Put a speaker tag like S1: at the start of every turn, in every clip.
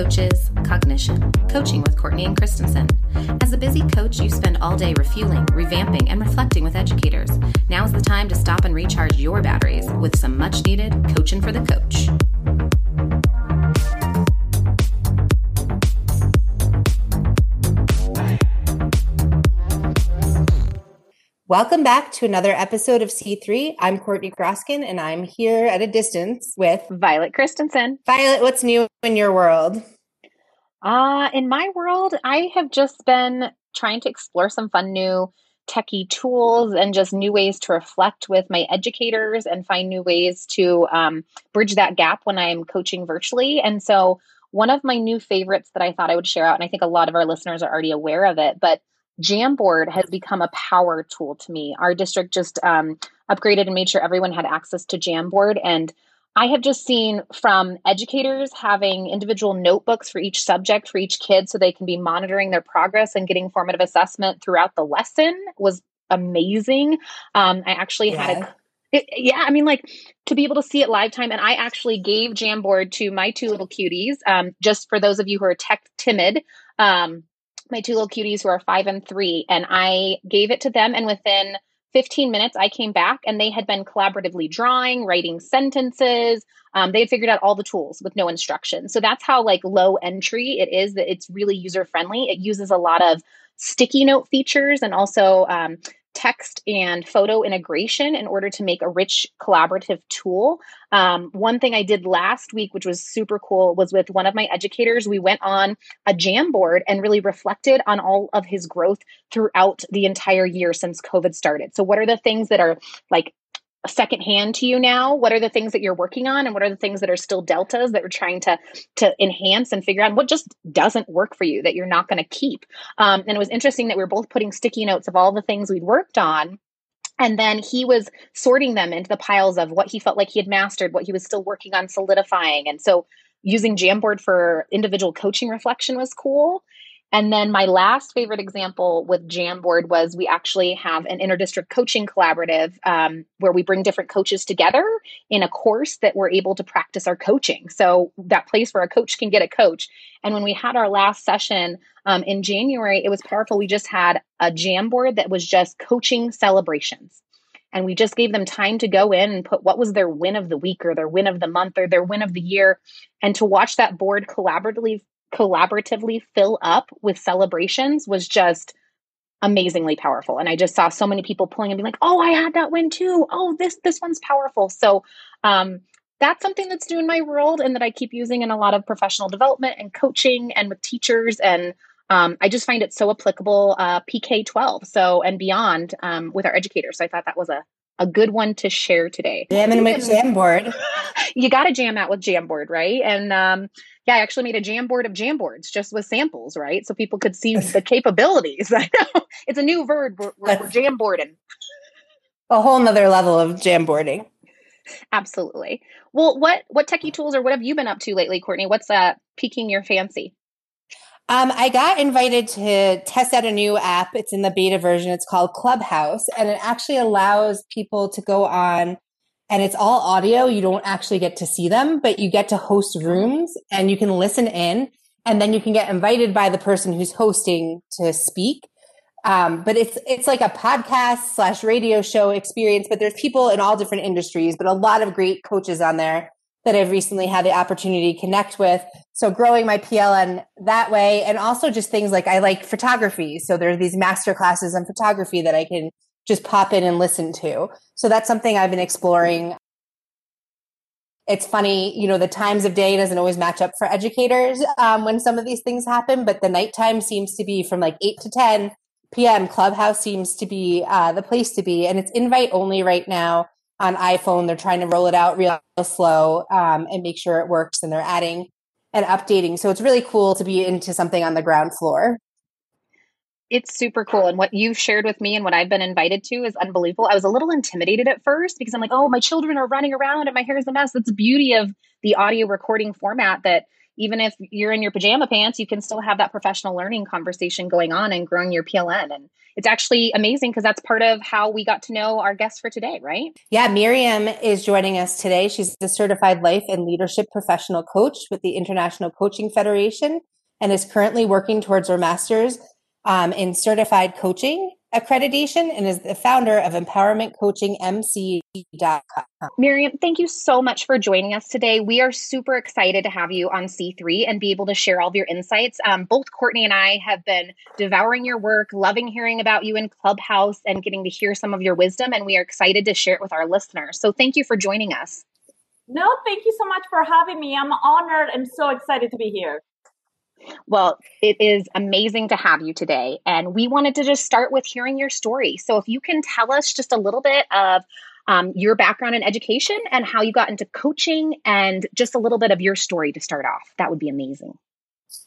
S1: C3 Connecting, Coaches, Cognition. Coaching with Courtney and Christensen. As a busy coach, you spend all day refueling, revamping, and reflecting with educators. Now is the time to stop and recharge your batteries with some much needed coaching for the coach. Welcome back to another episode of C3. I'm Courtney Groskin, and I'm here at a distance with
S2: Violet Christensen.
S1: Violet, what's new in your world?
S2: Uh, in my world, I have just been trying to explore some fun new techie tools and just new ways to reflect with my educators and find new ways to um, bridge that gap when I'm coaching virtually. And so, one of my new favorites that I thought I would share out, and I think a lot of our listeners are already aware of it, but Jamboard has become a power tool to me. Our district just um, upgraded and made sure everyone had access to Jamboard. And I have just seen from educators having individual notebooks for each subject for each kid so they can be monitoring their progress and getting formative assessment throughout the lesson was amazing. Um, I actually yeah. had a it, yeah, I mean, like to be able to see it live time. And I actually gave Jamboard to my two little cuties. Um, just for those of you who are tech timid, um, my two little cuties who are five and three, and I gave it to them. And within 15 minutes, I came back and they had been collaboratively drawing, writing sentences. Um, they had figured out all the tools with no instruction. So that's how like low entry it is. That it's really user friendly. It uses a lot of sticky note features and also um, text and photo integration in order to make a rich collaborative tool. Um, one thing I did last week, which was super cool, was with one of my educators. We went on a Jamboard and really reflected on all of his growth throughout the entire year since COVID started. So, what are the things that are like secondhand to you now? What are the things that you're working on and what are the things that are still deltas that we're trying to to enhance and figure out? What just doesn't work for you that you're not going to keep? Um, and it was interesting that we were both putting sticky notes of all the things we'd worked on and then he was sorting them into the piles of what he felt like he had mastered what he was still working on solidifying and so using jamboard for individual coaching reflection was cool and then my last favorite example with Jamboard was we actually have an interdistrict coaching collaborative um, where we bring different coaches together in a course that we're able to practice our coaching. So that place where a coach can get a coach. And when we had our last session um, in January, it was powerful. We just had a Jamboard that was just coaching celebrations. And we just gave them time to go in and put what was their win of the week or their win of the month or their win of the year. And to watch that board collaboratively collaboratively fill up with celebrations was just amazingly powerful and i just saw so many people pulling and being like oh i had that win too oh this this one's powerful so um that's something that's new in my world and that i keep using in a lot of professional development and coaching and with teachers and um, i just find it so applicable uh, pk 12 so and beyond um, with our educators so i thought that was a a good one to share today.
S1: Jamming with Jamboard.
S2: you got to jam out with Jamboard, right? And um, yeah, I actually made a Jamboard of Jamboards just with samples, right? So people could see the capabilities. I know it's a new verb. We're, we're, we're Jamboarding.
S1: A whole nother level of Jamboarding.
S2: Absolutely. Well, what what techie tools or what have you been up to lately, Courtney? What's uh, piquing your fancy?
S1: Um, I got invited to test out a new app. It's in the beta version. It's called Clubhouse, and it actually allows people to go on, and it's all audio. You don't actually get to see them, but you get to host rooms and you can listen in, and then you can get invited by the person who's hosting to speak. Um, but it's it's like a podcast slash radio show experience. But there's people in all different industries, but a lot of great coaches on there that I've recently had the opportunity to connect with. So growing my PLN that way and also just things like I like photography. So there are these master classes on photography that I can just pop in and listen to. So that's something I've been exploring. It's funny, you know, the times of day doesn't always match up for educators um, when some of these things happen, but the nighttime seems to be from like 8 to 10 p.m. Clubhouse seems to be uh, the place to be. And it's invite only right now on iPhone. They're trying to roll it out real slow um, and make sure it works. And they're adding and updating. So it's really cool to be into something on the ground floor.
S2: It's super cool. And what you've shared with me and what I've been invited to is unbelievable. I was a little intimidated at first because I'm like, oh, my children are running around and my hair is a mess. That's the beauty of the audio recording format that even if you're in your pajama pants, you can still have that professional learning conversation going on and growing your PLN. And it's actually amazing because that's part of how we got to know our guest for today, right?
S1: Yeah, Miriam is joining us today. She's a certified life and leadership professional coach with the International Coaching Federation and is currently working towards her master's um, in certified coaching accreditation and is the founder of empowermentcoachingmc.com.
S2: Miriam, thank you so much for joining us today. We are super excited to have you on C3 and be able to share all of your insights. Um, both Courtney and I have been devouring your work, loving hearing about you in Clubhouse and getting to hear some of your wisdom, and we are excited to share it with our listeners. So thank you for joining us.
S3: No, thank you so much for having me. I'm honored and so excited to be here.
S2: Well, it is amazing to have you today. And we wanted to just start with hearing your story. So, if you can tell us just a little bit of um, your background in education and how you got into coaching and just a little bit of your story to start off, that would be amazing.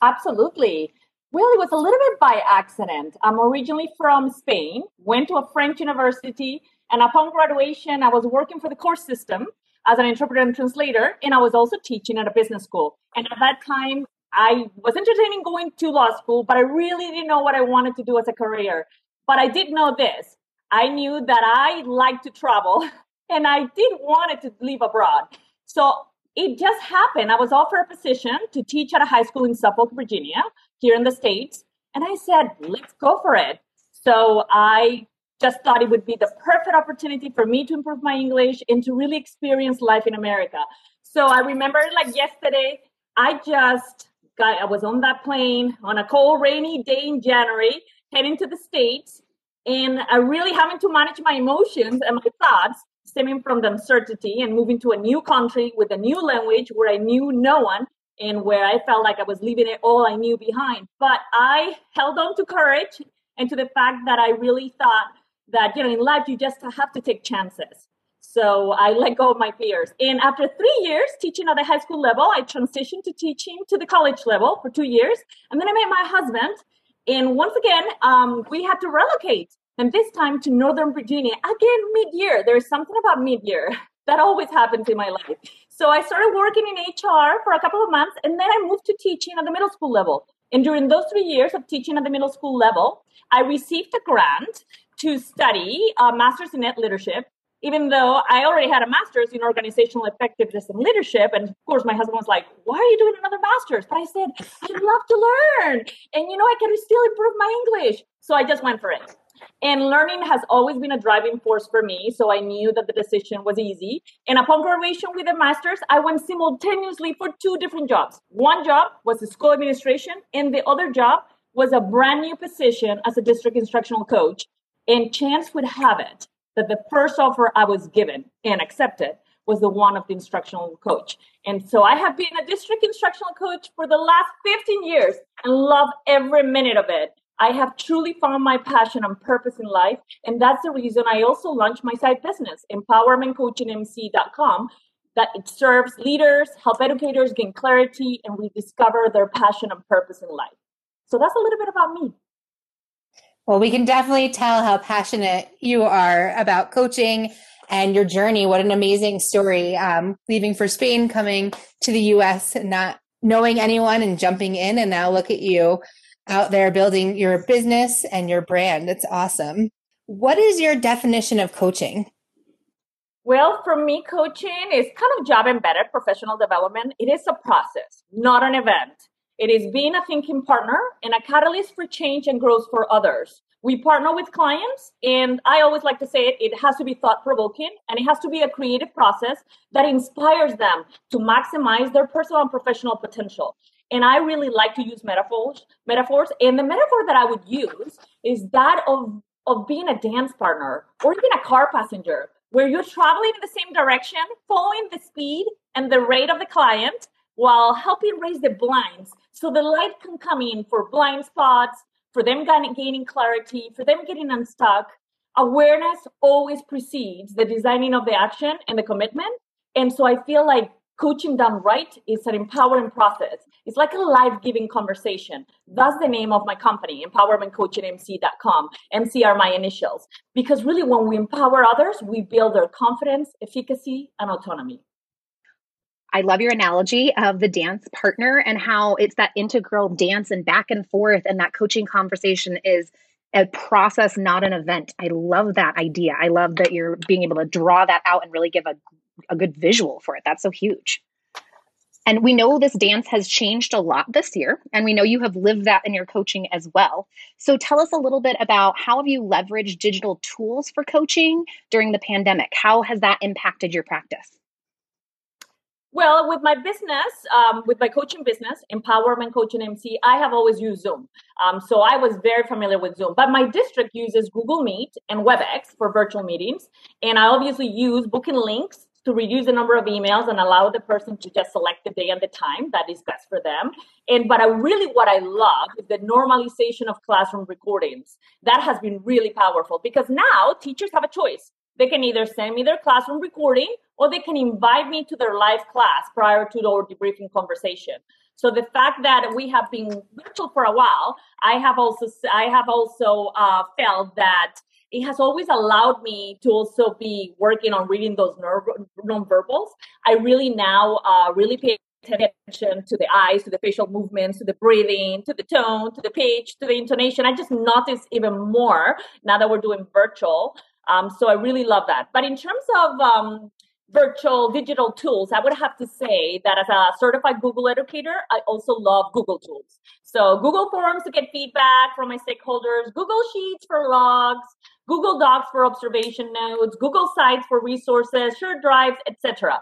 S3: Absolutely. Well, it was a little bit by accident. I'm originally from Spain, went to a French university, and upon graduation, I was working for the course system as an interpreter and translator, and I was also teaching at a business school. And at that time, I was entertaining going to law school, but I really didn't know what I wanted to do as a career. But I did know this. I knew that I liked to travel and I did wanted to live abroad. So it just happened. I was offered a position to teach at a high school in Suffolk, Virginia, here in the States. And I said, let's go for it. So I just thought it would be the perfect opportunity for me to improve my English and to really experience life in America. So I remember like yesterday, I just got, I was on that plane on a cold, rainy day in January, heading to the States, and I really having to manage my emotions and my thoughts stemming from the uncertainty and moving to a new country with a new language where I knew no one and where I felt like I was leaving it all I knew behind. But I held on to courage and to the fact that I really thought that, you know, in life, you just have to take chances. So I let go of my fears. And after three years teaching at the high school level, I transitioned to teaching to the college level for two years. And then I met my husband. And once again, um, we had to relocate. And this time to Northern Virginia, again, mid year. There's something about mid year that always happens in my life. So I started working in HR for a couple of months. And then I moved to teaching at the middle school level. And during those three years of teaching at the middle school level, I received a grant to study a master's in net leadership even though I already had a master's in organizational effectiveness and leadership. And of course, my husband was like, Why are you doing another master's? But I said, I'd love to learn. And you know, I can still improve my English. So I just went for it. And learning has always been a driving force for me. So I knew that the decision was easy. And upon graduation with a master's, I went simultaneously for two different jobs. One job was the school administration, and the other job was a brand new position as a district instructional coach. And chance would have it that the first offer I was given and accepted was the one of the instructional coach. And so I have been a district instructional coach for the last 15 years and love every minute of it. I have truly found my passion and purpose in life. And that's the reason I also launched my side business, empowermentcoachingmc.com, that it serves leaders, help educators gain clarity and rediscover their passion and purpose in life. So that's a little bit about me.
S1: Well, we can definitely tell how passionate you are about coaching and your journey. What an amazing story. Um, leaving for Spain, coming to the US, not knowing anyone and jumping in. And now look at you out there building your business and your brand. It's awesome. What is your definition of coaching?
S3: Well, for me, coaching is kind of job embedded professional development. It is a process, not an event. It is being a thinking partner and a catalyst for change and growth for others. We partner with clients, and I always like to say it, it has to be thought provoking and it has to be a creative process that inspires them to maximize their personal and professional potential. And I really like to use metaphors, metaphors. And the metaphor that I would use is that of, of being a dance partner or even a car passenger, where you're traveling in the same direction, following the speed and the rate of the client, while helping raise the blinds so the light can come in for blind spots, for them gaining clarity, for them getting unstuck. Awareness always precedes the designing of the action and the commitment. And so I feel like coaching done right is an empowering process. It's like a life giving conversation. That's the name of my company, empowermentcoachingmc.com. MC are my initials. Because really, when we empower others, we build their confidence, efficacy, and autonomy.
S2: I love your analogy of the dance partner and how it's that integral dance and back and forth, and that coaching conversation is a process, not an event. I love that idea. I love that you're being able to draw that out and really give a, a good visual for it. That's so huge. And we know this dance has changed a lot this year, and we know you have lived that in your coaching as well. So tell us a little bit about how have you leveraged digital tools for coaching during the pandemic? How has that impacted your practice?
S3: Well, with my business, um, with my coaching business, Empowerment Coaching MC, I have always used Zoom. Um, so I was very familiar with Zoom. But my district uses Google Meet and WebEx for virtual meetings. And I obviously use booking links to reduce the number of emails and allow the person to just select the day and the time that is best for them. And but I really what I love is the normalization of classroom recordings. That has been really powerful because now teachers have a choice. They can either send me their classroom recording or they can invite me to their live class prior to our debriefing conversation. So the fact that we have been virtual for a while, I have also I have also uh, felt that it has always allowed me to also be working on reading those non nonverbals. I really now uh, really pay attention to the eyes, to the facial movements, to the breathing, to the tone, to the pitch, to the intonation. I just notice even more now that we're doing virtual. Um, so I really love that. But in terms of um, virtual digital tools, I would have to say that as a certified Google educator, I also love Google tools. So Google Forms to get feedback from my stakeholders, Google Sheets for logs, Google Docs for observation notes, Google Sites for resources, shared drives, etc.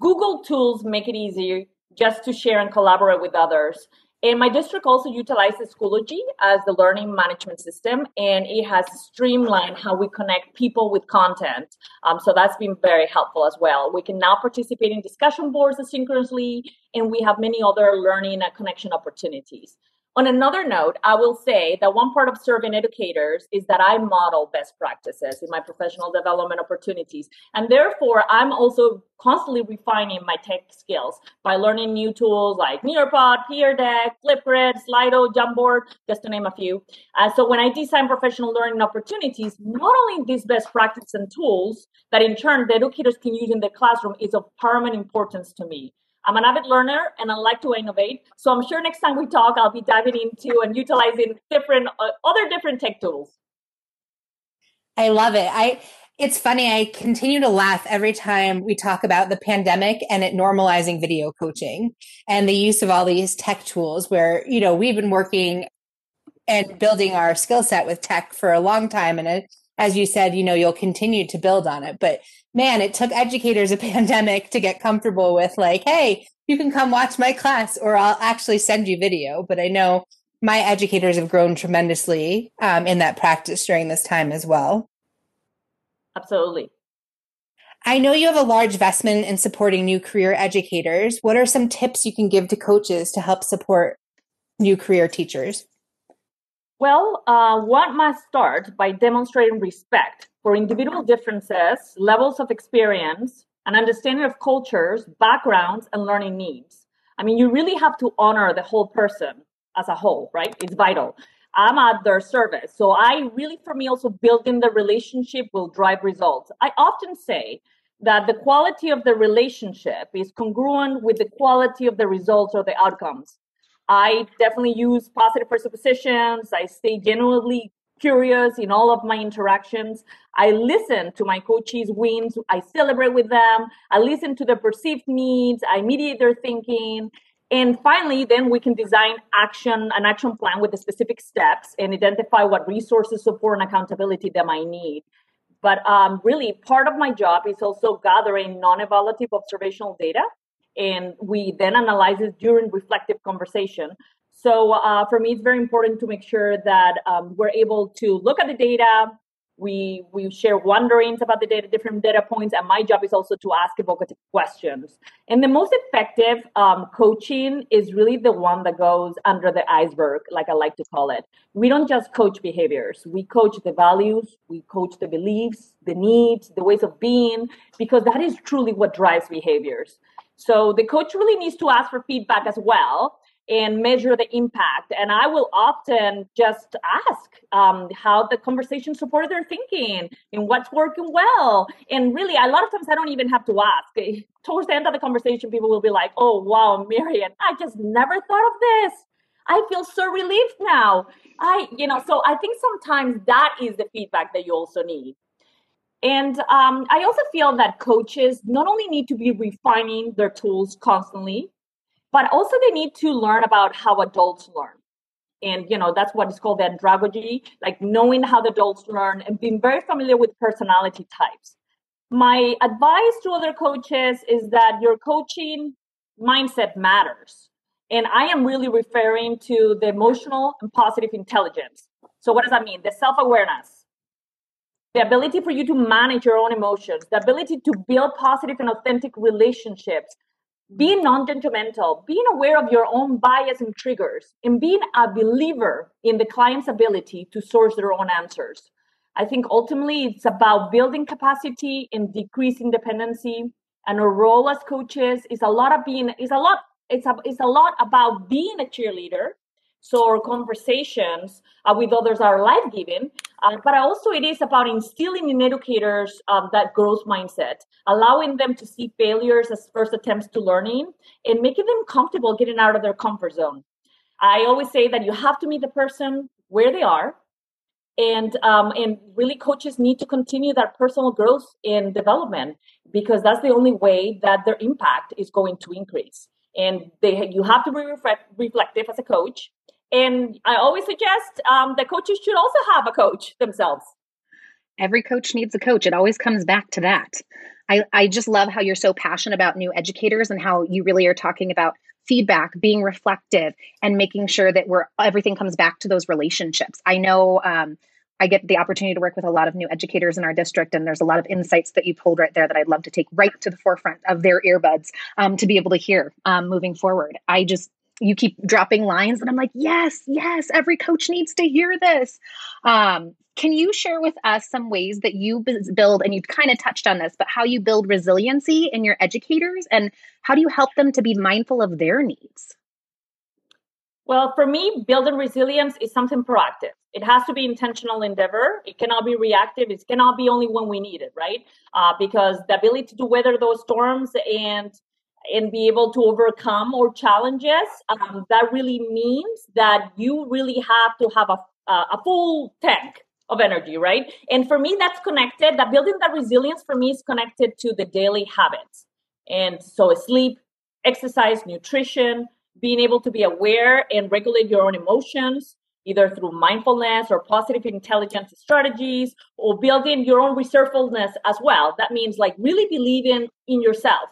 S3: Google tools make it easy just to share and collaborate with others. And my district also utilizes Schoology as the learning management system, and it has streamlined how we connect people with content. Um, so that's been very helpful as well. We can now participate in discussion boards asynchronously, and we have many other learning and connection opportunities. On another note, I will say that one part of serving educators is that I model best practices in my professional development opportunities. And therefore, I'm also constantly refining my tech skills by learning new tools like Nearpod, Pear Deck, Flipgrid, Slido, Jamboard, just to name a few. Uh, so when I design professional learning opportunities, not only these best practices and tools that in turn the educators can use in the classroom is of paramount importance to me. I'm an avid learner and I like to innovate. So I'm sure next time we talk, I'll be diving into and utilizing different uh, other different tech tools.
S1: I love it. I it's funny. I continue to laugh every time we talk about the pandemic and it normalizing video coaching and the use of all these tech tools where, you know, we've been working and building our skill set with tech for a long time. And it, as you said, you know, you'll continue to build on it. But man, it took educators a pandemic to get comfortable with like, hey, you can come watch my class or I'll actually send you video. But I know my educators have grown tremendously um, in that practice during this time as well.
S3: Absolutely.
S1: I know you have a large investment in supporting new career educators. What are some tips you can give to coaches to help support new career teachers?
S3: Well, uh, one must start by demonstrating respect for individual differences, levels of experience, and understanding of cultures, backgrounds, and learning needs. I mean, you really have to honor the whole person as a whole, right? It's vital. I'm at their service. So I really, for me, also building the relationship will drive results. I often say that the quality of the relationship is congruent with the quality of the results or the outcomes. I definitely use positive presuppositions. I stay genuinely curious in all of my interactions. I listen to my coaches' wins. I celebrate with them. I listen to their perceived needs. I mediate their thinking. And finally, then we can design action, an action plan with the specific steps and identify what resources, support, and accountability they might need. But um, really, part of my job is also gathering non-evaluative observational data and we then analyze it during reflective conversation. So uh, for me, it's very important to make sure that um, we're able to look at the data. We we share wonderings about the data, different data points, and my job is also to ask evocative questions. And the most effective um, coaching is really the one that goes under the iceberg, like I like to call it. We don't just coach behaviors; we coach the values, we coach the beliefs, the needs, the ways of being, because that is truly what drives behaviors. So the coach really needs to ask for feedback as well. and measure the impact. And I will often just ask um, how the conversation supported their thinking and what's working well. And really, a lot of times I don't even have to ask. Towards the end of the conversation, people will be like, oh, wow, Miriam, I just never thought of this. I feel so relieved now. I, you know, so I think sometimes that is the feedback that you also need. And um, I also feel that coaches not only need to be refining their tools constantly, but also they need to learn about how adults learn. And you know that's what is called the andragogy, like knowing how the adults learn and being very familiar with personality types. My advice to other coaches is that your coaching mindset matters. And I am really referring to the emotional and positive intelligence. So, what does that mean? The self awareness, the ability for you to manage your own emotions, the ability to build positive and authentic relationships, being non-judgmental being aware of your own bias and triggers and being a believer in the client's ability to source their own answers. I think ultimately it's about building capacity and decreasing dependency and our role as coaches is a lot of being is a lot it's a, it's a lot about being a cheerleader. So our conversations uh, with others are life giving, uh, but also it is about instilling in educators um, that growth mindset, allowing them to see failures as first attempts to learning, and making them comfortable getting out of their comfort zone. I always say that you have to meet the person where they are, and um, and really coaches need to continue that personal growth and development because that's the only way that their impact is going to increase. And they you have to be reflect, reflective as a coach and I always suggest um, that coaches should also have a coach themselves.
S2: Every coach needs a coach. It always comes back to that. I, I just love how you're so passionate about new educators and how you really are talking about feedback, being reflective, and making sure that we're everything comes back to those relationships. I know um, I get the opportunity to work with a lot of new educators in our district, and there's a lot of insights that you pulled right there that I'd love to take right to the forefront of their earbuds um, to be able to hear um, moving forward. I just you keep dropping lines and i'm like yes yes every coach needs to hear this. Um, can you share with us some ways that you build and you kind of touched on this but how you build resiliency in your educators and how do you help them to be mindful of their needs?
S3: Well for me building resilience is something proactive. It has to be intentional endeavor. It cannot be reactive. It cannot be only when we need it right? Uh, because the ability to weather those storms and and be able to overcome or challenges, um, that really means that you really have to have a, a full tank of energy, right? And for me, that's connected. That building that resilience for me is connected to the daily habits. And so sleep, exercise, nutrition, being able to be aware and regulate your own emotions, either through mindfulness or positive intelligence strategies, or building your own resourcefulness as well. That means like really believing in yourself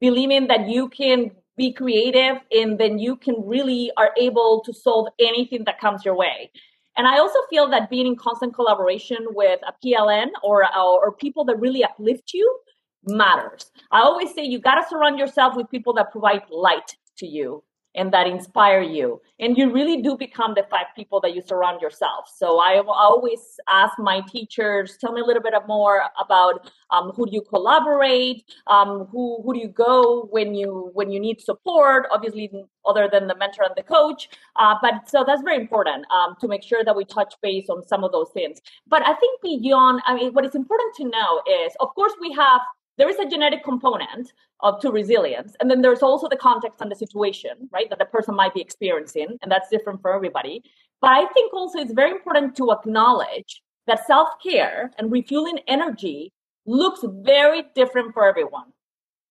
S3: believing that you can be creative and then you can really are able to solve anything that comes your way. And i also feel that being in constant collaboration with a pln or or people that really uplift you matters. I always say you got to surround yourself with people that provide light to you and that inspire you. And you really do become the five people that you surround yourself. So I always ask my teachers, tell me a little bit more about um, who do you collaborate, um, who who do you go when you when you need support. Obviously, other than the mentor and the coach. Uh, but so that's very important um, to make sure that we touch base on some of those things. But I think beyond, I mean, what is important to know is, of course, we have there is a genetic component of to resilience and then there's also the context and the situation right that the person might be experiencing and that's different for everybody. But i think also it's very important to acknowledge that self-care and refueling energy looks very different for everyone.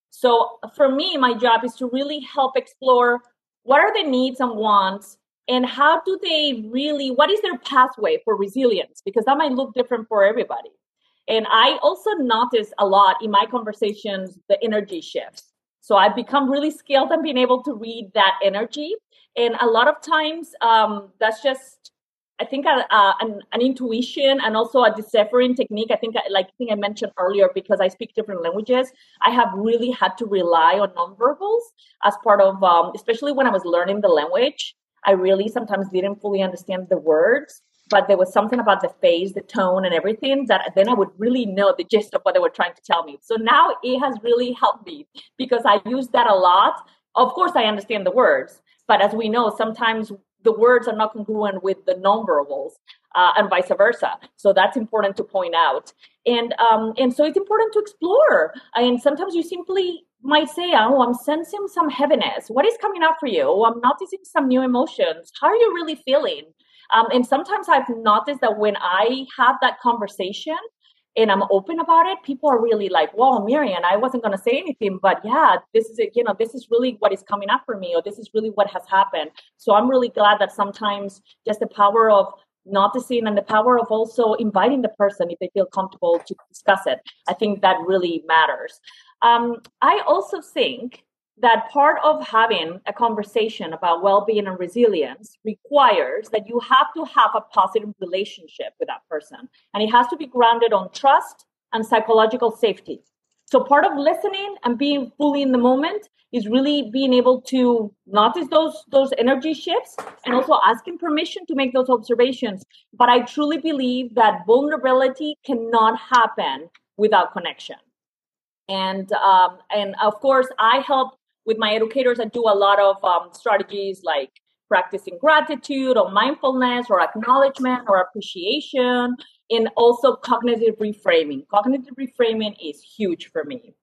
S3: So for me my job is to really help explore what are the needs and wants and how do they really what is their pathway for resilience? Because that might look different for everybody and I also notice a lot in my conversations the energy shifts. So I've become really skilled at being able to read that energy. And a lot of times, um, that's just, I think, a, a, an, an, intuition and also a deciphering technique. I think, like I think I mentioned earlier, because I speak different languages, I have really had to rely on nonverbals as part of, um, especially when I was learning the language. I really sometimes didn't fully understand the words but there was something about the face, the tone, and everything that then I would really know the gist of what they were trying to tell me. So now it has really helped me because I use that a lot. Of course, I understand the words, but as we know, sometimes the words are not congruent with the nonverbals uh, and vice versa. So that's important to point out. And um, and so it's important to explore. And sometimes you simply might say, "Oh, I'm sensing some heaviness. What is coming up for you? Oh, I'm noticing some new emotions. How are you really feeling?" Um, and sometimes I've noticed that when I have that conversation, and I'm open about it, people are really like, "Whoa, Miriam, I wasn't going to say anything, but yeah, this is it. you know, this is really what is coming up for me, or this is really what has happened." So I'm really glad that sometimes just the power of noticing and the power of also inviting the person if they feel comfortable to discuss it. I think that really matters. Um, I also think that part of having a conversation about well-being and resilience requires that you have to have a positive relationship with that person. And it has to be grounded on trust and psychological safety. So part of listening and being fully in the moment is really being able to notice those those energy shifts and also asking permission to make those observations. But i truly believe that vulnerability cannot happen without connection. And um, and of course i help with my educators, I do a lot of um, strategies like practicing gratitude or mindfulness or acknowledgement or appreciation and also cognitive reframing. Cognitive reframing is huge for me.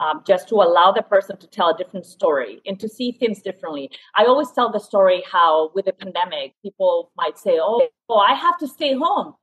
S3: Um, just to allow the person to tell a different story and to see things differently. I always tell the story how with the pandemic, people might say, oh, oh I have to stay home.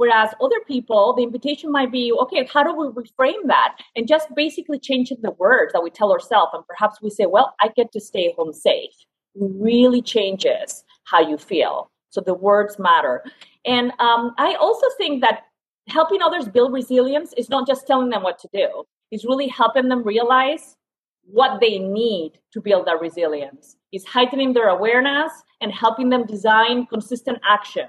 S3: Whereas other people, the invitation might be, okay, how do we reframe that? And just basically changing the words that we tell ourselves. And perhaps we say, well, I get to stay home safe. really changes how you feel. So the words matter. And um, I also think that helping others build resilience is not just telling them what to do, it's really helping them realize what they need to build that resilience. Is heightening their awareness and helping them design consistent action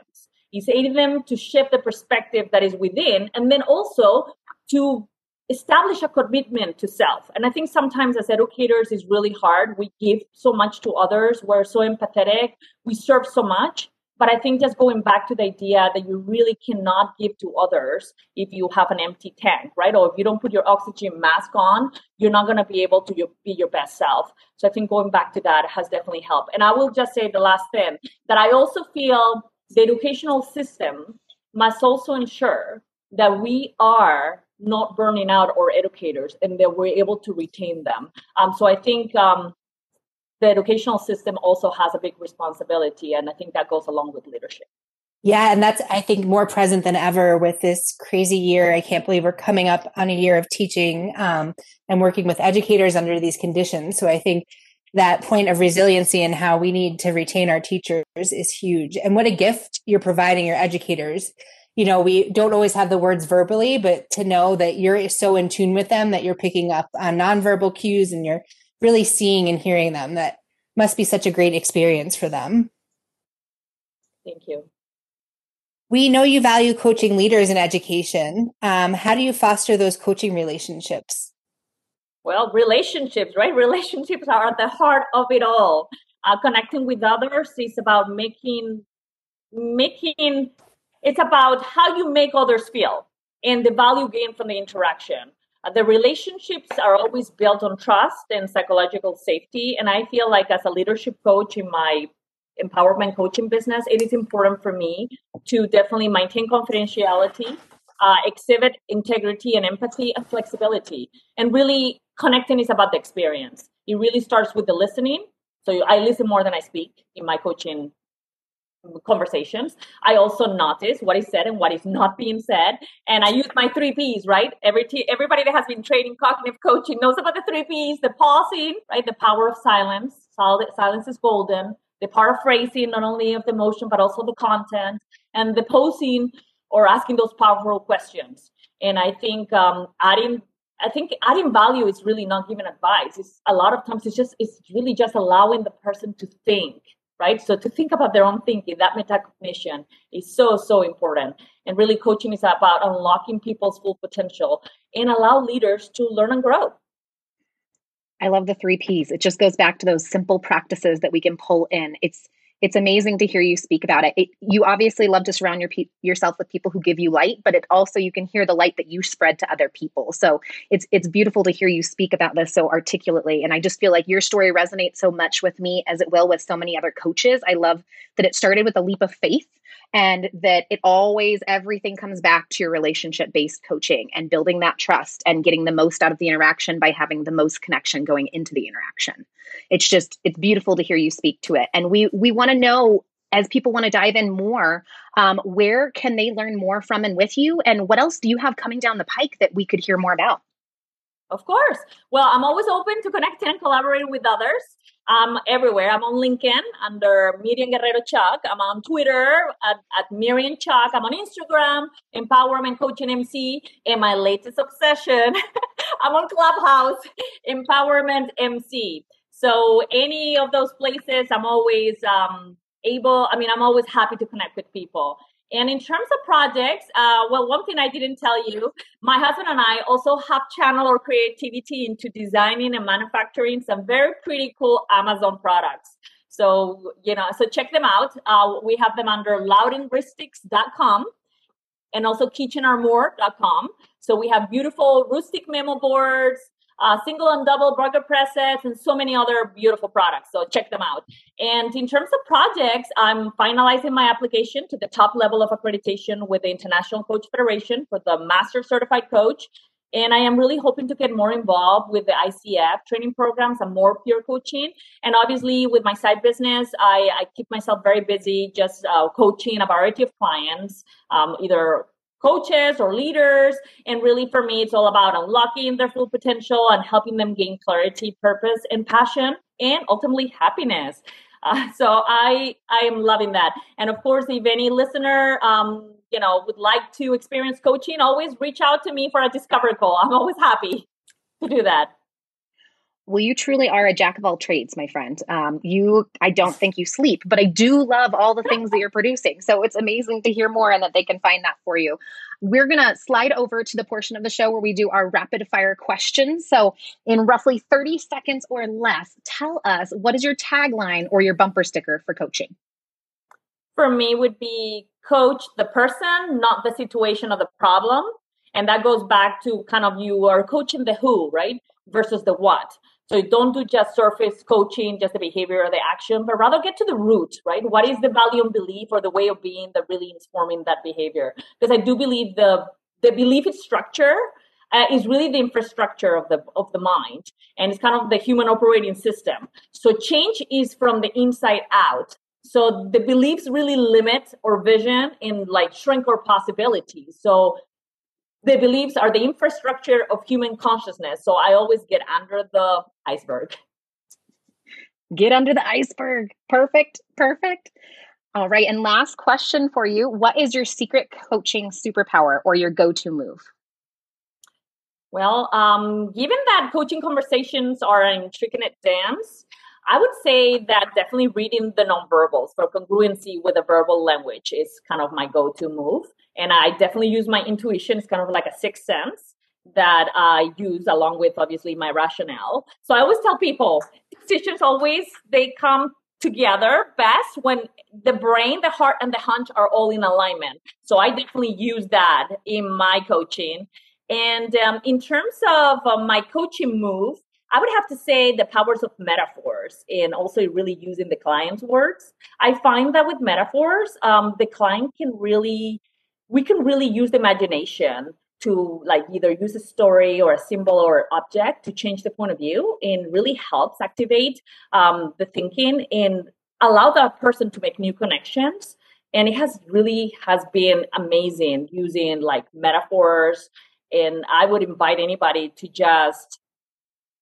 S3: He's aiding them to shift the perspective that is within and then also to establish a commitment to self. And I think sometimes as educators is really hard. We give so much to others. We're so empathetic. We serve so much. But I think just going back to the idea that you really cannot give to others if you have an empty tank, right? Or if you don't put your oxygen mask on, you're not going to be able to be your best self. So I think going back to that has definitely helped. And I will just say the last thing that I also feel the educational system must also ensure that we are not burning out our educators and that we're able to retain them. Um, so I think um, the educational system also has a big responsibility, and I think that goes along with leadership.
S1: Yeah, and that's I think more present than ever with this crazy year. I can't believe we're coming up on a year of teaching um, and working with educators under these conditions. So I think that point of resiliency and how we need to retain our teachers is huge. And what a gift you're providing your educators. You know, we don't always have the words verbally, but to know that you're so in tune with them that you're picking up on nonverbal cues and you're really seeing and hearing them, that must be such a great experience for them.
S3: Thank you.
S1: We know you value coaching leaders in education. Um, how do you foster those coaching relationships?
S3: Well, relationships, right? Relationships are at the heart of it all. Uh, connecting with others is about making, making, it's about how you make others feel and the value gained from the interaction. Uh, the relationships are always built on trust and psychological safety. And I feel like as a leadership coach in my empowerment coaching business, it is important for me to definitely maintain confidentiality, uh, exhibit integrity and empathy and flexibility, and really connecting is about the experience. It really starts with the listening. So I listen more than I speak in my coaching conversations. I also notice what is said and what is not being said, and I use my three P's. Right, every t- everybody that has been training cognitive coaching knows about the three P's: the pausing, right, the power of silence. Silence is golden. The paraphrasing, not only of the emotion but also the content, and the posing or asking those powerful questions. And I think um, adding I think adding value is really not giving advice. It's a lot of times it's just it's really just allowing the person to think, right? So to think about their own thinking, that metacognition is so so important. And really, coaching is about unlocking people's full potential and allow leaders to learn and grow.
S2: I love the three P's. It just goes back to those simple practices that we can pull in. It's it's amazing to hear you speak about it. it you obviously love to surround your pe- yourself with people who give you light, but it also you can hear the light that you spread to other people. So it's it's beautiful to hear you speak about this so articulately. And I just feel like your story resonates so much with me as it will with so many other coaches. I love that it started with a leap of faith and that it always everything comes back to your relationship based coaching and building that trust and getting the most out of the interaction by having the most connection going into the interaction. It's just it's beautiful to hear you speak to it. And we we want to know as people want to dive in more um, where can they learn more from and with you? And what else do you have coming down the pike that we could hear more about
S3: of course. Well, I'm always open to connecting and collaborating with others. I'm everywhere. I'm on LinkedIn under Miriam Guerrero Chuck. I'm on Twitter at, at Miriam Chuck. I'm on Instagram, Empowerment Coaching MC. And my latest obsession, I'm on Clubhouse, Empowerment MC. So any of those places, I'm always um, able. I mean, I'm always happy to connect with people. And in terms of projects, uh, well, one thing I didn't tell you, my husband and I also have channel our creativity into designing and manufacturing some very pretty cool Amazon products. So, you know, so check them out. Uh, we have them under loudandrustics.com and also kitchenarmour.com. So we have beautiful rustic memo boards, uh, single and double burger presses, and so many other beautiful products. So check them out. And in terms of projects, I'm finalizing my application to the top level of accreditation with the International Coach Federation for the Master Certified Coach. And I am really hoping to get more involved with the ICF training programs and more peer coaching. And obviously, with my side business, I, I keep myself very busy just uh, coaching a variety of clients, um, either coaches or leaders. And really, for me, it's all about unlocking their full potential and helping them gain clarity, purpose, and passion, and ultimately happiness. Uh, so I I am loving that. And of course, if any listener um, you know would like to experience coaching, always reach out to me for a discovery call. I'm always happy to do that.
S2: Well, you truly are a jack of all trades, my friend. Um, you, I don't think you sleep, but I do love all the things that you're producing. So it's amazing to hear more and that they can find that for you. We're going to slide over to the portion of the show where we do our rapid fire questions. So, in roughly 30 seconds or less, tell us what is your tagline or your bumper sticker for coaching?
S3: For me, would be coach the person, not the situation or the problem. And that goes back to kind of you are coaching the who, right? Versus the what. So don't do just surface coaching, just the behavior or the action, but rather get to the root, right? What is the value and belief or the way of being that really is forming that behavior? Because I do believe the the belief is structure uh, is really the infrastructure of the of the mind, and it's kind of the human operating system. So change is from the inside out. So the beliefs really limit our vision and like shrink our possibilities. So the beliefs are the infrastructure of human consciousness. So I always get under the iceberg.
S2: Get under the iceberg. Perfect. Perfect. All right. And last question for you What is your secret coaching superpower or your go to move?
S3: Well, um, given that coaching conversations are an intricate dance, I would say that definitely reading the nonverbals for congruency with the verbal language is kind of my go to move. And I definitely use my intuition. It's kind of like a sixth sense that I use along with obviously my rationale. So I always tell people decisions always they come together best when the brain, the heart, and the hunch are all in alignment. So I definitely use that in my coaching. And um, in terms of uh, my coaching move, I would have to say the powers of metaphors and also really using the client's words. I find that with metaphors, um, the client can really we can really use the imagination to like either use a story or a symbol or object to change the point of view and really helps activate um, the thinking and allow that person to make new connections. And it has really has been amazing using like metaphors. And i would invite anybody to just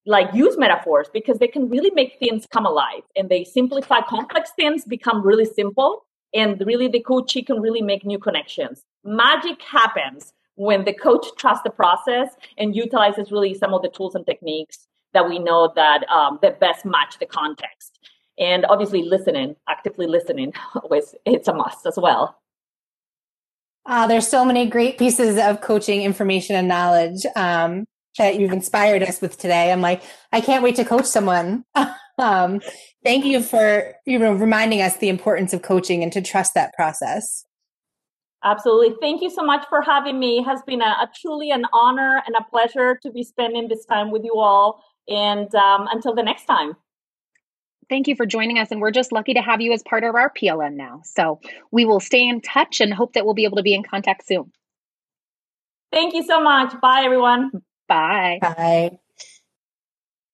S3: like use metaphors because they can really make things come alive. And they simplify complex things become really simple. And really the coach can really make new connections magic happens when the coach trusts the process and utilizes really some of the tools and techniques that we know that um, that best match the context. And obviously listening actively listening always it's a must as well.
S1: Uh, there's so many great pieces of coaching information and knowledge um, that you've inspired us with today. I'm like i can't wait to coach someone. Um, thank you for you know reminding us the importance of coaching and to trust that process.
S3: Absolutely. Thank you so much for having me. It has been a, a truly an honor and a pleasure to be spending this time with you all. And um, until the next time.
S2: Thank you for joining us. And we're just lucky to have you as part of our PLN now. So we will stay in touch and hope that we'll be able to be in contact soon.
S3: Thank you so much. Bye, everyone.
S2: Bye.
S1: Bye.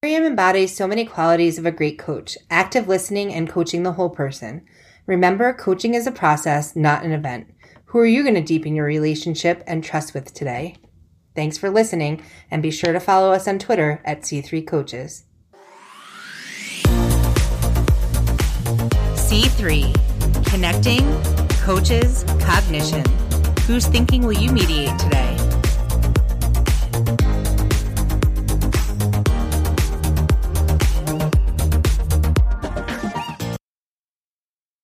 S1: Miriam embodies so many qualities of a great coach active listening and coaching the whole person. Remember, coaching is a process, not an event. Who are you going to deepen your relationship and trust with today? Thanks for listening, and be sure to follow us on Twitter at C3 Coaches. C3 Connecting, Coaches, Cognition. Whose thinking will you mediate today?